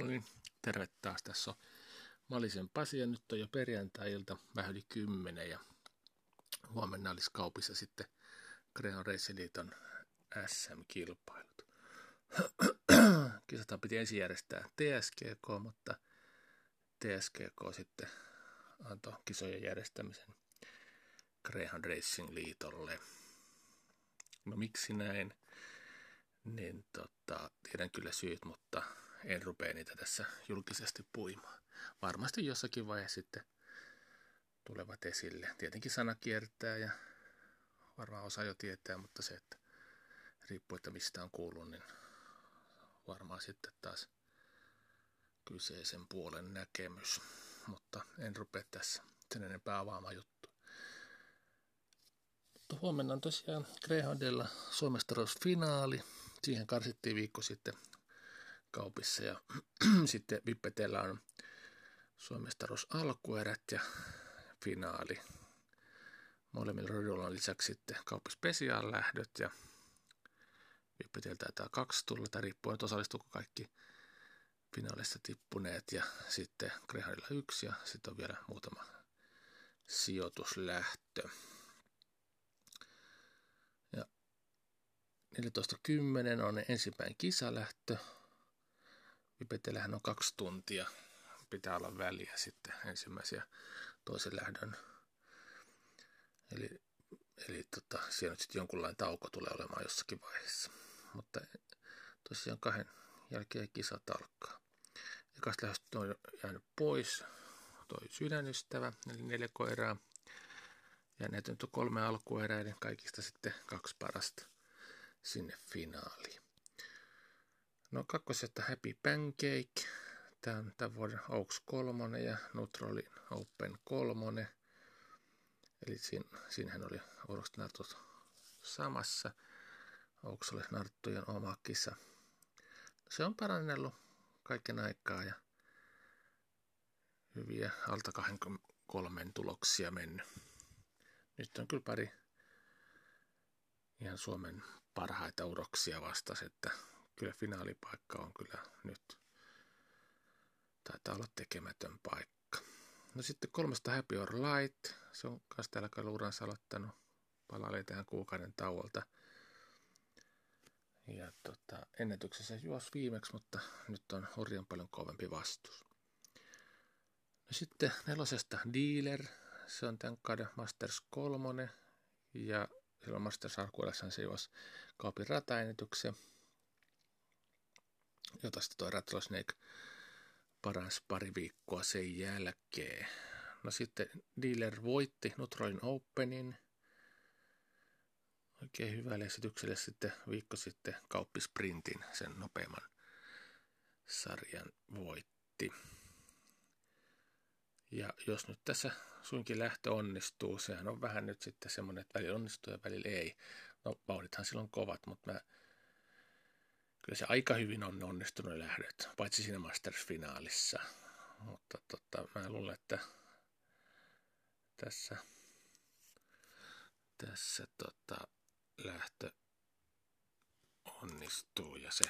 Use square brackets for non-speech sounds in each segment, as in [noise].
No niin, terve taas. Tässä on Malisen Pasi ja nyt on jo perjantai-ilta vähän yli kymmenen ja huomenna olisi kaupissa sitten Creon Reisiliiton SM-kilpailut. [clears throat] Kisata piti ensin järjestää TSGK, mutta TSGK sitten antoi kisojen järjestämisen Greyhound Racing Liitolle. No miksi näin? Niin tota, tiedän kyllä syyt, mutta en rupea niitä tässä julkisesti puimaan. Varmasti jossakin vaiheessa sitten tulevat esille. Tietenkin sana kiertää ja varmaan osa jo tietää, mutta se, että riippuu, että mistä on kuullut, niin varmaan sitten taas kyseisen puolen näkemys. Mutta en rupea tässä sen enempää avaamaan juttu. Huomenna on tosiaan Greyhoundilla Suomestaruusfinaali. Siihen karsittiin viikko sitten kaupissa ja [clears throat] sitten Vippetellä on Suomestaruus alkuerät ja finaali. Molemmilla roduilla on lisäksi sitten kauppispesiaal lähdöt ja Vippeteltä taitaa kaksi tulla, tai riippuen, että osallistuuko kaikki finaalissa tippuneet ja sitten Greharilla yksi ja sitten on vielä muutama sijoituslähtö. Ja 14.10 on ensimmäinen kisalähtö. Vipetellähän on kaksi tuntia. Pitää olla väliä sitten ensimmäisiä toisen lähdön. Eli, eli tota, siellä nyt sitten jonkunlainen tauko tulee olemaan jossakin vaiheessa. Mutta tosiaan kahden jälkeen kisat alkaa. Ekas lähdöstä on jäänyt pois toi sydänystävä, eli neljä koiraa. Ja näitä nyt on kolme alkuerää, kaikista sitten kaksi parasta sinne finaaliin. No kakkosesta Happy Pancake. Tämä on tämän vuoden Oaks kolmonen ja Nutrolin Open kolmonen. Eli siinä, siinähän oli Orokset nartut samassa. Oaks oli narttujen oma kisa. Se on parannellut kaiken aikaa ja hyviä alta 23 tuloksia mennyt. Nyt on kyllä pari ihan Suomen parhaita uroksia vastas, että kyllä finaalipaikka on kyllä nyt. Taitaa olla tekemätön paikka. No sitten kolmesta Happy or Light. Se on myös täällä kaluuransa aloittanut. Palailee tähän kuukauden tauolta. Ja tota, ennätyksessä juos viimeksi, mutta nyt on hurjan paljon kovempi vastus. No sitten nelosesta Dealer. Se on tämän kauden Masters 3. Ja silloin Masters alkuudessaan se juos kaupin rataennätyksen jota sitten toi Rattle Snake paransi pari viikkoa sen jälkeen. No sitten Dealer voitti Nutrolin Openin. Oikein hyvälle esitykselle sitten viikko sitten kauppisprintin sen nopeamman sarjan voitti. Ja jos nyt tässä suinkin lähtö onnistuu, sehän on vähän nyt sitten semmoinen, että välillä onnistuu ja välillä ei. No vauhdithan silloin kovat, mutta mä kyllä se aika hyvin on onnistunut lähdöt, paitsi siinä Masters-finaalissa. Mutta tota, mä luulen, että tässä, tässä tota, lähtö onnistuu ja se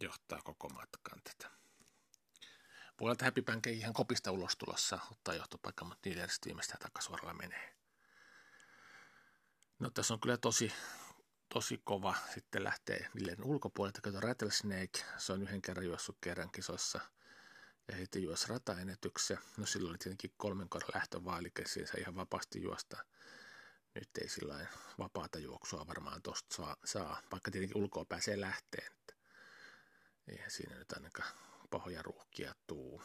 johtaa koko matkan tätä. Voi olla, että Happy Bank ei ihan kopista ulos tulossa ottaa johtopaikka, mutta niiden tiimistä takasuoralla menee. No tässä on kyllä tosi tosi kova sitten lähtee niiden ulkopuolelta. Kato Rattlesnake, se on yhden kerran juossut kerran kisossa ja heti juosi rataennätyksen. No silloin oli tietenkin kolmen koran lähtö eli se ihan vapaasti juosta. Nyt ei sillä vapaata juoksua varmaan tosta saa, saa, vaikka tietenkin ulkoa pääsee lähteen. Eihän siinä nyt ainakaan pahoja ruuhkia tuu.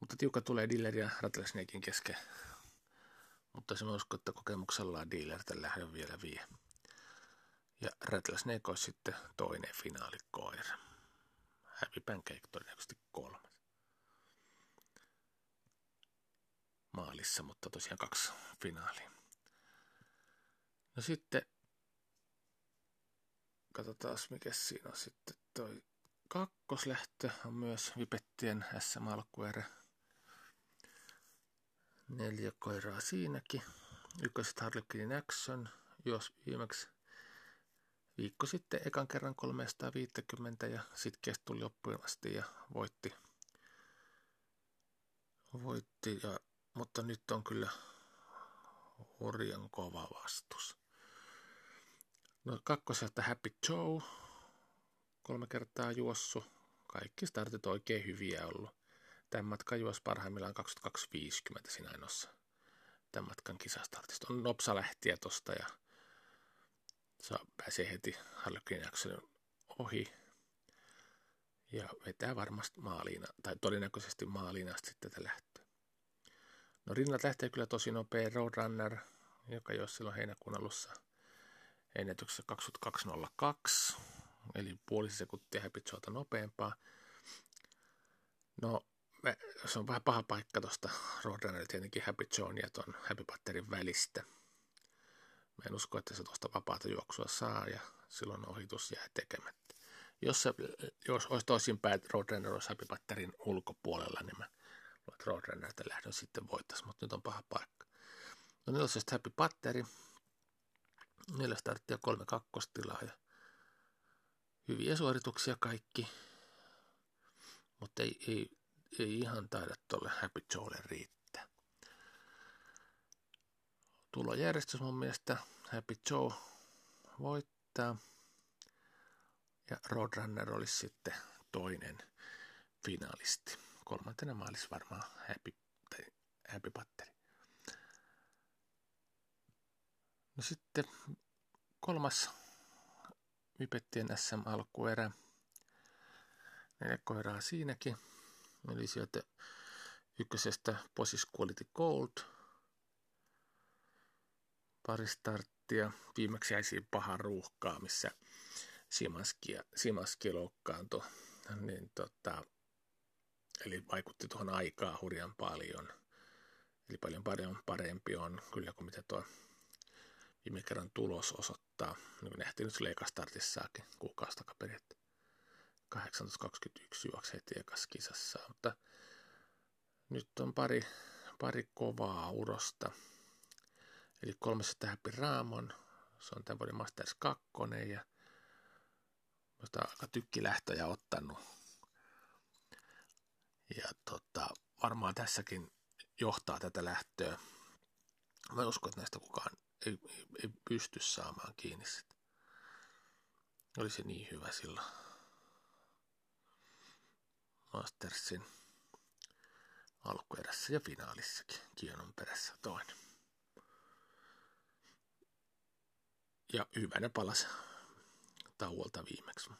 Mutta tiukka tulee Diller ja Rattlesnakein kesken mutta se uskon, että kokemuksellaan dealer tällä lähdön vielä vie. Ja Rattlesnake olisi sitten toinen finaalikoira. Happy Pancake todennäköisesti kolmas. Maalissa, mutta tosiaan kaksi finaalia. No sitten, katsotaan mikä siinä on sitten toi kakkoslähtö on myös Vipettien SM-alkuerä Neljä koiraa siinäkin. Ykköset Harlequinin Action, jos viimeksi viikko sitten ekan kerran 350 ja sitten tuli asti ja voitti. voitti ja, mutta nyt on kyllä hurjan kova vastus. No kakkoselta Happy Joe, kolme kertaa juossu. Kaikki startit oikein hyviä ollut. Tämän matkan juos parhaimmillaan 22.50 siinä ainoassa tämän matkan kisastartista. On nopsa lähtiä tosta ja saa, pääsee heti Harlequin ohi ja vetää varmasti maaliin, tai todennäköisesti maaliin asti tätä lähtöä. No rinnat lähtee kyllä tosi nopea Roadrunner, joka jos silloin heinäkuun alussa ennätyksessä 22.02, eli puoli sekuntia Happy nopeampaa. No, se on vähän paha paikka tuosta Roadrunner tietenkin Happy John ja tuon Happy Batterin välistä. Mä en usko, että se tuosta vapaata juoksua saa ja silloin ohitus jää tekemättä. Jos, se, jos olisi toisinpäin, että Roadrunner olisi Happy Batterin ulkopuolella, niin mä että Roadrunnerista lähdön sitten voittaisi, mutta nyt on paha paikka. No nelosesta Happy Batteri, neljä starttia, kolme kakkostilaa ja hyviä suorituksia kaikki, mutta ei, ei, ei ihan taida tuolle Happy Joelle riittää. Tulojärjestys mun mielestä Happy Joe voittaa ja Roadrunner olisi sitten toinen finalisti. Kolmantena maalissa varmaan Happy, tai Happy Batteri. No sitten kolmas Vipettien SM-alkuerä. Neljä koiraa siinäkin. Eli sieltä ykkösestä Posis Quality Gold. Pari starttia. Viimeksi jäi siinä paha ruuhkaa, missä Simaski, Simaski loukkaantui. Niin tota, eli vaikutti tuohon aikaa hurjan paljon. Eli paljon paljon parempi on kyllä kuin mitä tuo viime kerran tulos osoittaa, niin nähtiin nyt leikastartissaakin kuukausi takaperin, että 18.21 juoksi heti ekas kisassa, mutta nyt on pari, pari kovaa urosta. Eli kolmessa Happy Raamon, se on tämän vuoden Masters 2 ja Musta aika tykkilähtöjä ottanut. Ja tota, varmaan tässäkin johtaa tätä lähtöä. Mä uskon, että näistä kukaan ei, ei, ei pysty saamaan kiinni sitä. Oli se niin hyvä sillä Mastersin alkuerässä ja finaalissakin. Kienon perässä toinen. Ja hyvänä palas tauolta viimeksi.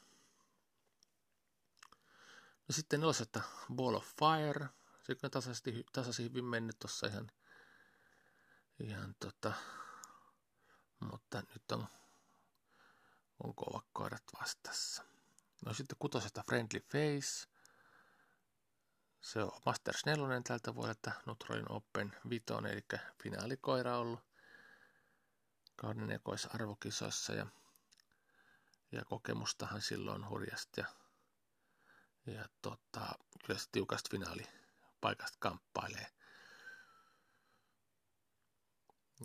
No sitten nelosetta Ball of Fire. Se on tasaisesti, tasaisesti hyvin mennyt tuossa ihan, ihan tota, mutta nyt on, on kova kohdat vastassa. No sitten kutosesta Friendly Face. Se on Masters 4 tältä vuodelta, Nutrolin Open 5, eli finaalikoira ollut kauden ekoissa arvokisoissa ja, ja kokemustahan silloin hurjasti ja, ja tota, kyllä se tiukasta finaalipaikasta kamppailee.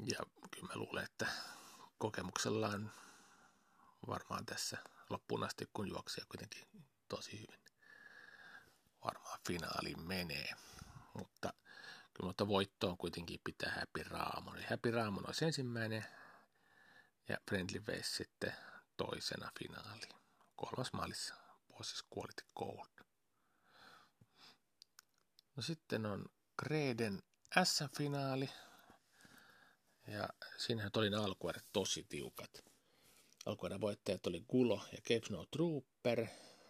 Ja kyllä mä luulen, että kokemuksellaan varmaan tässä loppuun asti, kun juoksia kuitenkin tosi hyvin. Varmaan finaali menee, mutta kyllä mutta voittoon kuitenkin pitää Happy Raamon. Eli Happy Raamon olisi ensimmäinen ja Friendly Face sitten toisena finaali. Kolmas maalissa Bosses Quality Gold. No sitten on Greden S-finaali, ja siinähän oli ne alkuerät tosi tiukat. Alkuerän voittajat oli Gulo ja Kevno Trooper.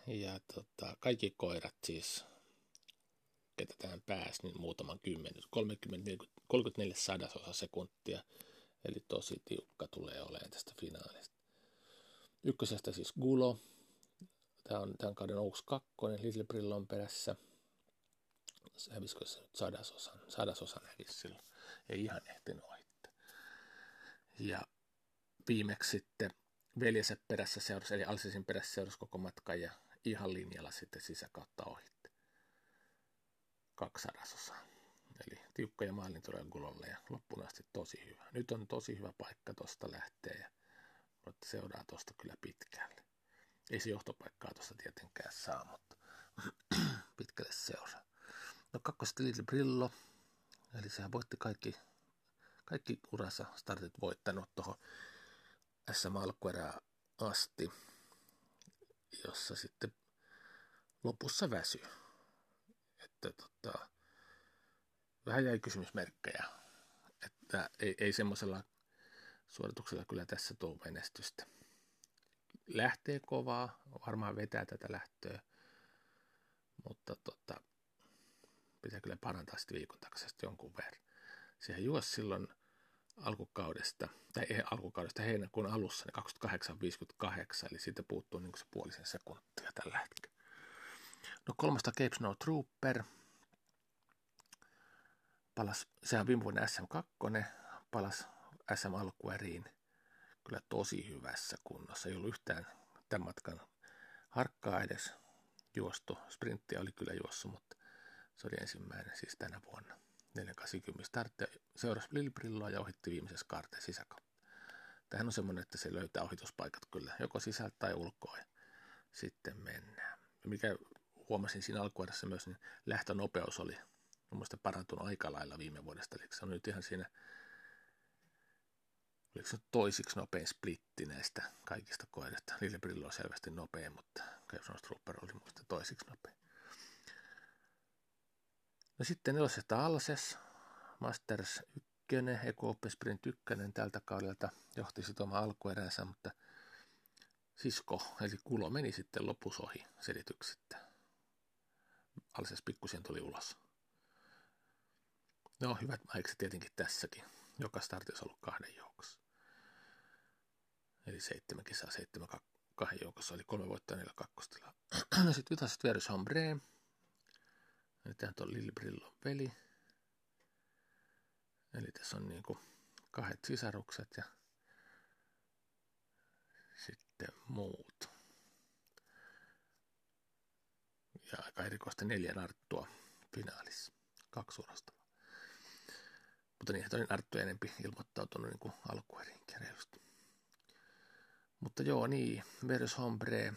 Ja tota, kaikki koirat siis, ketä tähän pääsi, niin muutaman kymmenen, 30, 34 sadasosa sekuntia. Eli tosi tiukka tulee olemaan tästä finaalista. Ykkösestä siis Gulo. Tämä on tämän kauden Oaks 2, Little Brillon perässä. Hävisikö se nyt sadasosan? Sadasosan hävisi silloin. Ei ihan ehtinyt ohi. Ja viimeksi sitten veljensä perässä seurasi, eli Alsisin perässä seurasi koko matkan ja ihan linjalla sitten sisäkautta ohitti. Kaksi sadasosaa. Eli tiukkoja tulee Gulolle ja loppuun asti tosi hyvä. Nyt on tosi hyvä paikka tuosta lähteä ja että seuraa tuosta kyllä pitkälle. Ei se johtopaikkaa tuosta tietenkään saa, mutta [clears throat] pitkälle seuraa. No kakkosta Little Brillo, eli sehän voitti kaikki, kaikki urassa startit voittanut tuohon SM alkuerää asti, jossa sitten lopussa väsy. Että tota, vähän jäi kysymysmerkkejä, että ei, ei semmoisella suorituksella kyllä tässä tuo menestystä. Lähtee kovaa, varmaan vetää tätä lähtöä, mutta tota, pitää kyllä parantaa sitten viikon jonkun verran. Sehän juosi silloin alkukaudesta, tai ei alkukaudesta heinäkuun alussa, niin 28.58, eli siitä puuttuu niin se puolisen sekuntia tällä hetkellä. No kolmasta Cape Snow Trooper, palas, sehän viime vuonna SM2, palas SM alkueriin kyllä tosi hyvässä kunnossa. Ei ollut yhtään tämän matkan harkkaa edes juostu. Sprinttiä oli kyllä juossut, mutta se oli ensimmäinen siis tänä vuonna. 480 startti seurasi Lilbrilloa ja ohitti viimeisessä kaarteen sisäkautta. Tähän on semmoinen, että se löytää ohituspaikat kyllä joko sisältä tai ulkoa ja sitten mennään. Ja mikä huomasin siinä alkuudessa myös, niin lähtönopeus oli mun mielestä parantunut aika lailla viime vuodesta. Eli se on nyt ihan siinä, oliko se toisiksi nopein splitti näistä kaikista koirista. Lillebrillo on selvästi nopein, mutta Kevson Trooper oli muista toisiksi nopein. No sitten nelosesta Alses, Masters 1, Eco Sprint 1 tältä kaudelta johti sitten oma alkueränsä, mutta sisko, eli kulo meni sitten lopussa ohi selityksettä. Alses pikkusen tuli ulos. No hyvät maikset tietenkin tässäkin. Joka startissa ollut kahden joukossa. Eli seitsemän kisaa, seitsemän kahden joukossa, oli kolme voittoa neljä kakkostilaa. Sitten Ytaset Verus Hombre. Eli tämä on Lili Brillon veli. Eli tässä on niinku kahdet sisarukset ja sitten muut. Ja aika erikoista neljä narttua finaalissa. Kaksi urasta. Mutta niihin toi Arttu enempi ilmoittautunut niin alkueriin reilusti. Mutta joo, niin, Verus Hombre.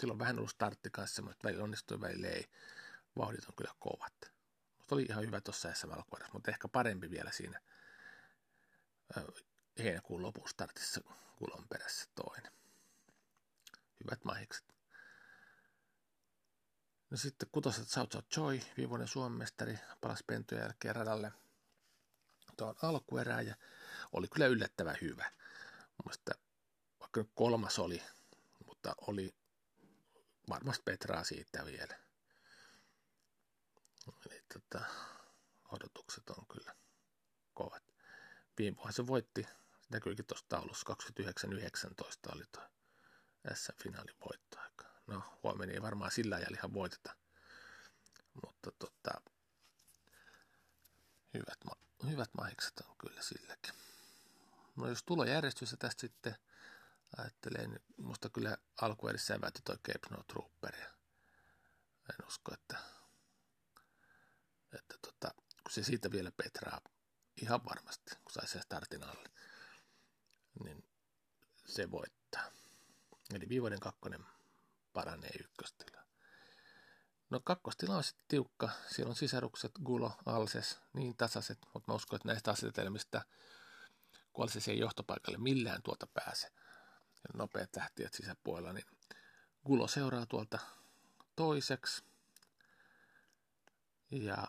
Silloin vähän ollut startti kanssa, mutta välillä onnistui, välillä ei. Vauhdit on kyllä kovat. Mutta oli ihan hyvä tuossa SM mutta ehkä parempi vielä siinä heinäkuun lopun startissa kulon perässä toinen. Hyvät mahikset. No sitten kutoset South South Joy, viivuinen Suomen mestari, palasi pentujen jälkeen radalle tuon alkuerää ja oli kyllä yllättävän hyvä. Mielestäni, vaikka kolmas oli, mutta oli varmasti Petraa siitä vielä. Tota, odotukset on kyllä kovat. Viime vuonna se voitti, se näkyykin tuossa taulussa, 29-19 oli tuo S-finaalin voittoaika. No, huomenna ei varmaan sillä ajalla ihan voiteta, mutta tota, hyvät hyvät mahikset on kyllä silläkin. No jos tulojärjestys tästä sitten ajattelee, niin musta kyllä alkuerissä säväytti toi Cape No Trooper. Ja en usko, että, että tota, kun se siitä vielä petraa ihan varmasti, kun sai sen startin alle, niin se voittaa. Eli viivoiden kakkonen paranee ykköstila. No kakkostila on sitten tiukka. Siellä on sisarukset, Gulo, Alses, niin tasaiset, mutta mä uskon, että näistä asetelmista, kun Alses ei johtopaikalle millään tuolta pääse, ja nopeat lähtijät sisäpuolella, niin Gulo seuraa tuolta toiseksi. Ja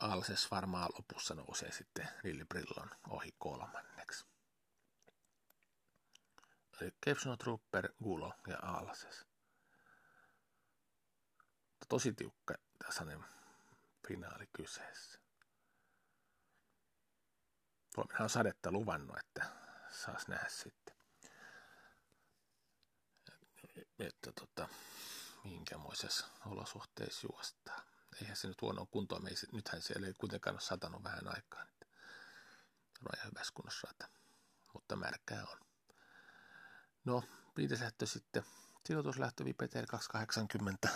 Alses varmaan lopussa nousee sitten Lilli Brillon ohi kolmanneksi. Eli Kepsono Trooper, Gulo ja Alses tosi tiukka tasainen finaali kyseessä. Huomenna on sadetta luvannut, että saas nähdä sitten. Että tota, minkämoisessa olosuhteissa juostaa. Eihän se nyt huonoa kuntoa, me ei, nythän siellä ei kuitenkaan ole satanut vähän aikaa. Että on ihan hyvässä kunnossa rata, mutta märkää on. No, viides lähtö sitten, sijoituslähtö Vipetel 280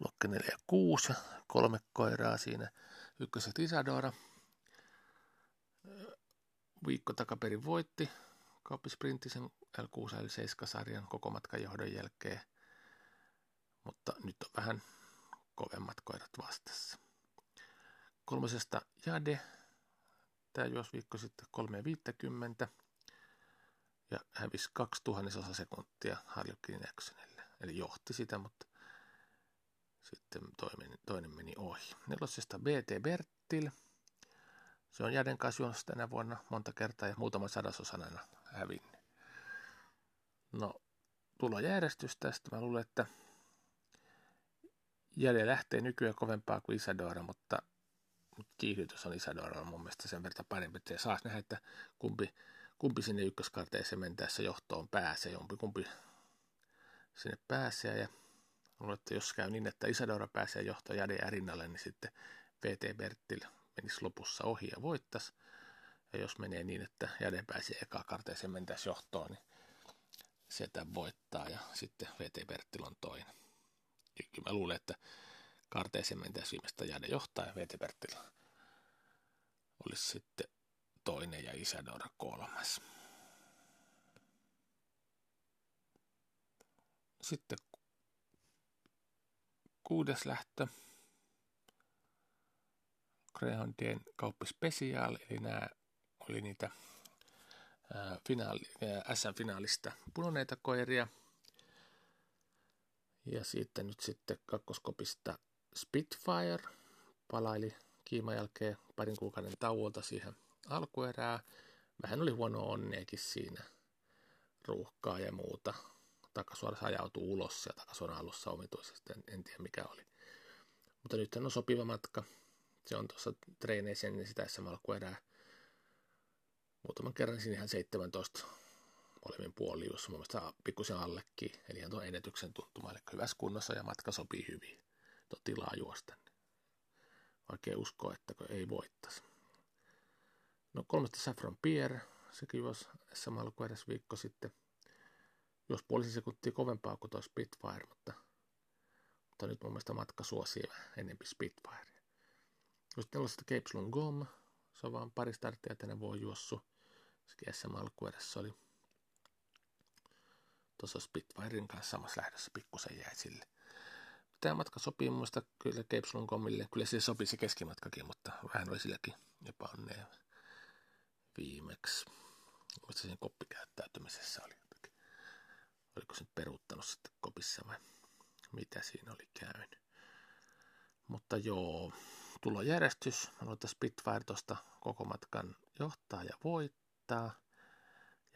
Lokke 4 ja 6 ja kolme koiraa siinä. Ykköset Isadora. Viikko takaperin voitti kauppisprintti sen L6 l 7 sarjan koko matkan johdon jälkeen, mutta nyt on vähän kovemmat koirat vastassa. Kolmosesta Jade, tämä juosi viikko sitten 3.50 ja hävisi 2000 sekuntia Harlequin Actionille. Eli johti sitä, mutta sitten toinen, toinen meni ohi. Nelosesta BT Bertil. Se on Jaden kanssa tänä vuonna monta kertaa ja muutaman sadasosan aina hävinnyt. No, tulojärjestys tästä. Mä luulen, että Jade lähtee nykyään kovempaa kuin Isadora, mutta, mutta kiihdytys on Isadora mun mielestä sen verran parempi, että saas nähdä, että kumpi, kumpi sinne ykköskarteeseen mentäessä johtoon pääsee, jompi kumpi sinne pääsee ja luulen, että jos käy niin, että Isadora pääsee johtoon Jade ja rinnalle, niin sitten VT Bertil menisi lopussa ohi ja voittaisi. Ja jos menee niin, että Jade pääsee eka karteeseen mentäisi johtoon, niin sieltä voittaa ja sitten VT Bertil on toinen. Kyllä mä luulen, että karteeseen mentäisi viimeistä Jade johtaa ja VT olisi sitten toinen ja Isadora kolmas. Sitten kuudes lähtö. Greyhoundien kauppispesiaal, eli nämä oli niitä finaali, SM-finaalista punoneita koiria. Ja sitten nyt sitten kakkoskopista Spitfire palaili kiiman jälkeen parin kuukauden tauolta siihen alkuerää. Vähän oli huono onneekin siinä ruuhkaa ja muuta. Takasuorassa ajautuu ulos ja takasuoran alussa omituisesti, en, en tiedä mikä oli. Mutta nyt on sopiva matka. Se on tuossa treeneissä ennen sitä SM alkuerää. Muutaman kerran siinä ihan 17 molemmin puoli, jos mun mielestä pikkusen allekin. Eli ihan tuon ennätyksen tuntuma, eli hyvässä kunnossa ja matka sopii hyvin. Tuo tilaa juosta. Vaikea uskoa, että ei voittaisi. No kolmesta Saffron Pierre, sekin juosi SM alkueräs viikko sitten. Jos puolisen sekuntia kovempaa kuin tuo Spitfire, mutta, mutta nyt mun mielestä matka suosii enemmän Spitfire. Sitten tällaista Cape Gom, se on vaan pari starttia tänä vuonna juossu. Sekin SM alkuerässä oli tuossa Spitfirein kanssa samassa lähdössä pikkusen jäi sille. Tämä matka sopii mun kyllä Gomille. Kyllä se sopii se keskimatkakin, mutta vähän oli silläkin epäonnea viimeksi. Mistä siinä koppikäyttäytymisessä oli jotakin. Oliko se peruuttanut sitten kopissa vai mitä siinä oli käynyt. Mutta joo, tulojärjestys. Mä että Spitfire tuosta koko matkan johtaa ja voittaa.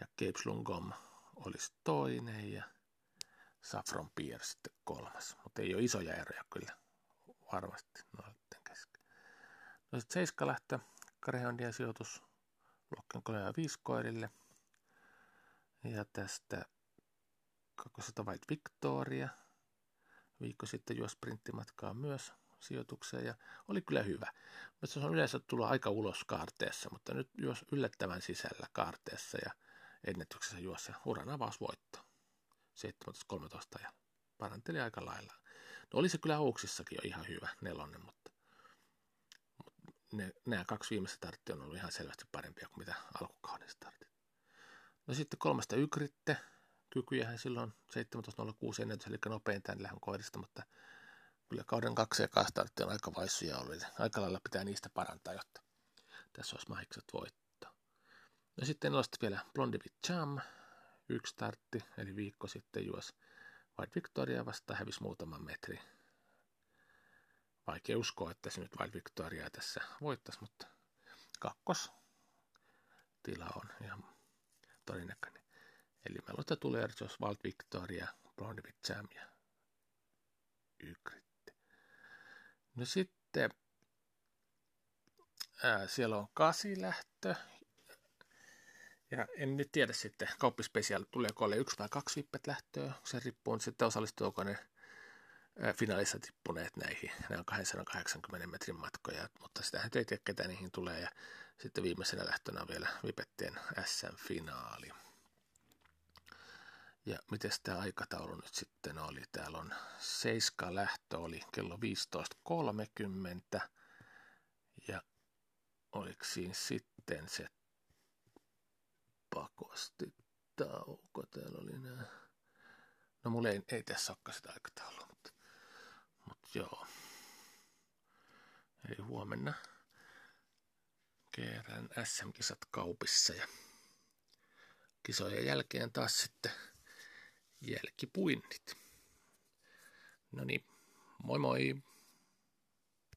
Ja Cape Slungom olisi toinen ja Saffron Pier sitten kolmas. Mutta ei ole isoja eroja kyllä varmasti noiden kesken. No sitten seiska lähtö, Karehondien sijoitus Luokkeen 35 koirille. Ja tästä kakkosesta White Victoria. Viikko sitten juo sprinttimatkaa myös sijoitukseen ja oli kyllä hyvä. Mutta se on yleensä tullut aika ulos kaarteessa, mutta nyt juos yllättävän sisällä kaarteessa ja ennätyksessä juossa uran avausvoitto. 17-13 ja paranteli aika lailla. No oli se kyllä Ouksissakin jo ihan hyvä nelonen, mutta, mutta ne, nämä kaksi viimeistä starttia on ollut ihan selvästi parempia kuin mitä alkukauden startit. No sitten kolmesta ykritte, kykyjähän silloin 17.06 ennätys, eli nopein tämän lähön koirista, mutta kyllä kauden kaksi ja startti on aika vaissuja ollut, aika lailla pitää niistä parantaa, jotta tässä olisi mahikset voittaa. No sitten nostin vielä Blondivit Jam, yksi startti, eli viikko sitten juos White Victoria vasta hävisi muutaman metri. Vaikea uskoa, että se nyt White Victoria tässä voittaisi, mutta kakkos tila on ihan todennäköinen. Eli luulen, tulee jos Walt Victoria, Blondie Jam ja Ykritte. No sitten ää, siellä on kasilähtö, ja en nyt tiedä sitten, kauppispesiaali tuleeko ole yksi vai kaksi vippet lähtöä. Se riippuu sitten osallistuuko ne finaalissa tippuneet näihin. Nämä on 280 metrin matkoja, mutta sitä ei tiedä, ketä niihin tulee. Ja sitten viimeisenä lähtönä on vielä Vipettien SM-finaali. Ja miten tämä aikataulu nyt sitten oli? Täällä on Seiska lähtö oli kello 15.30 ja oliko siinä sitten se pakosti tauko. Täällä oli nää. No mulla ei, ei tässä olekaan sitä aikataulua, mutta, mutta joo. Eli huomenna kerään SM-kisat kaupissa ja kisojen jälkeen taas sitten jälkipuinnit. No niin, moi moi!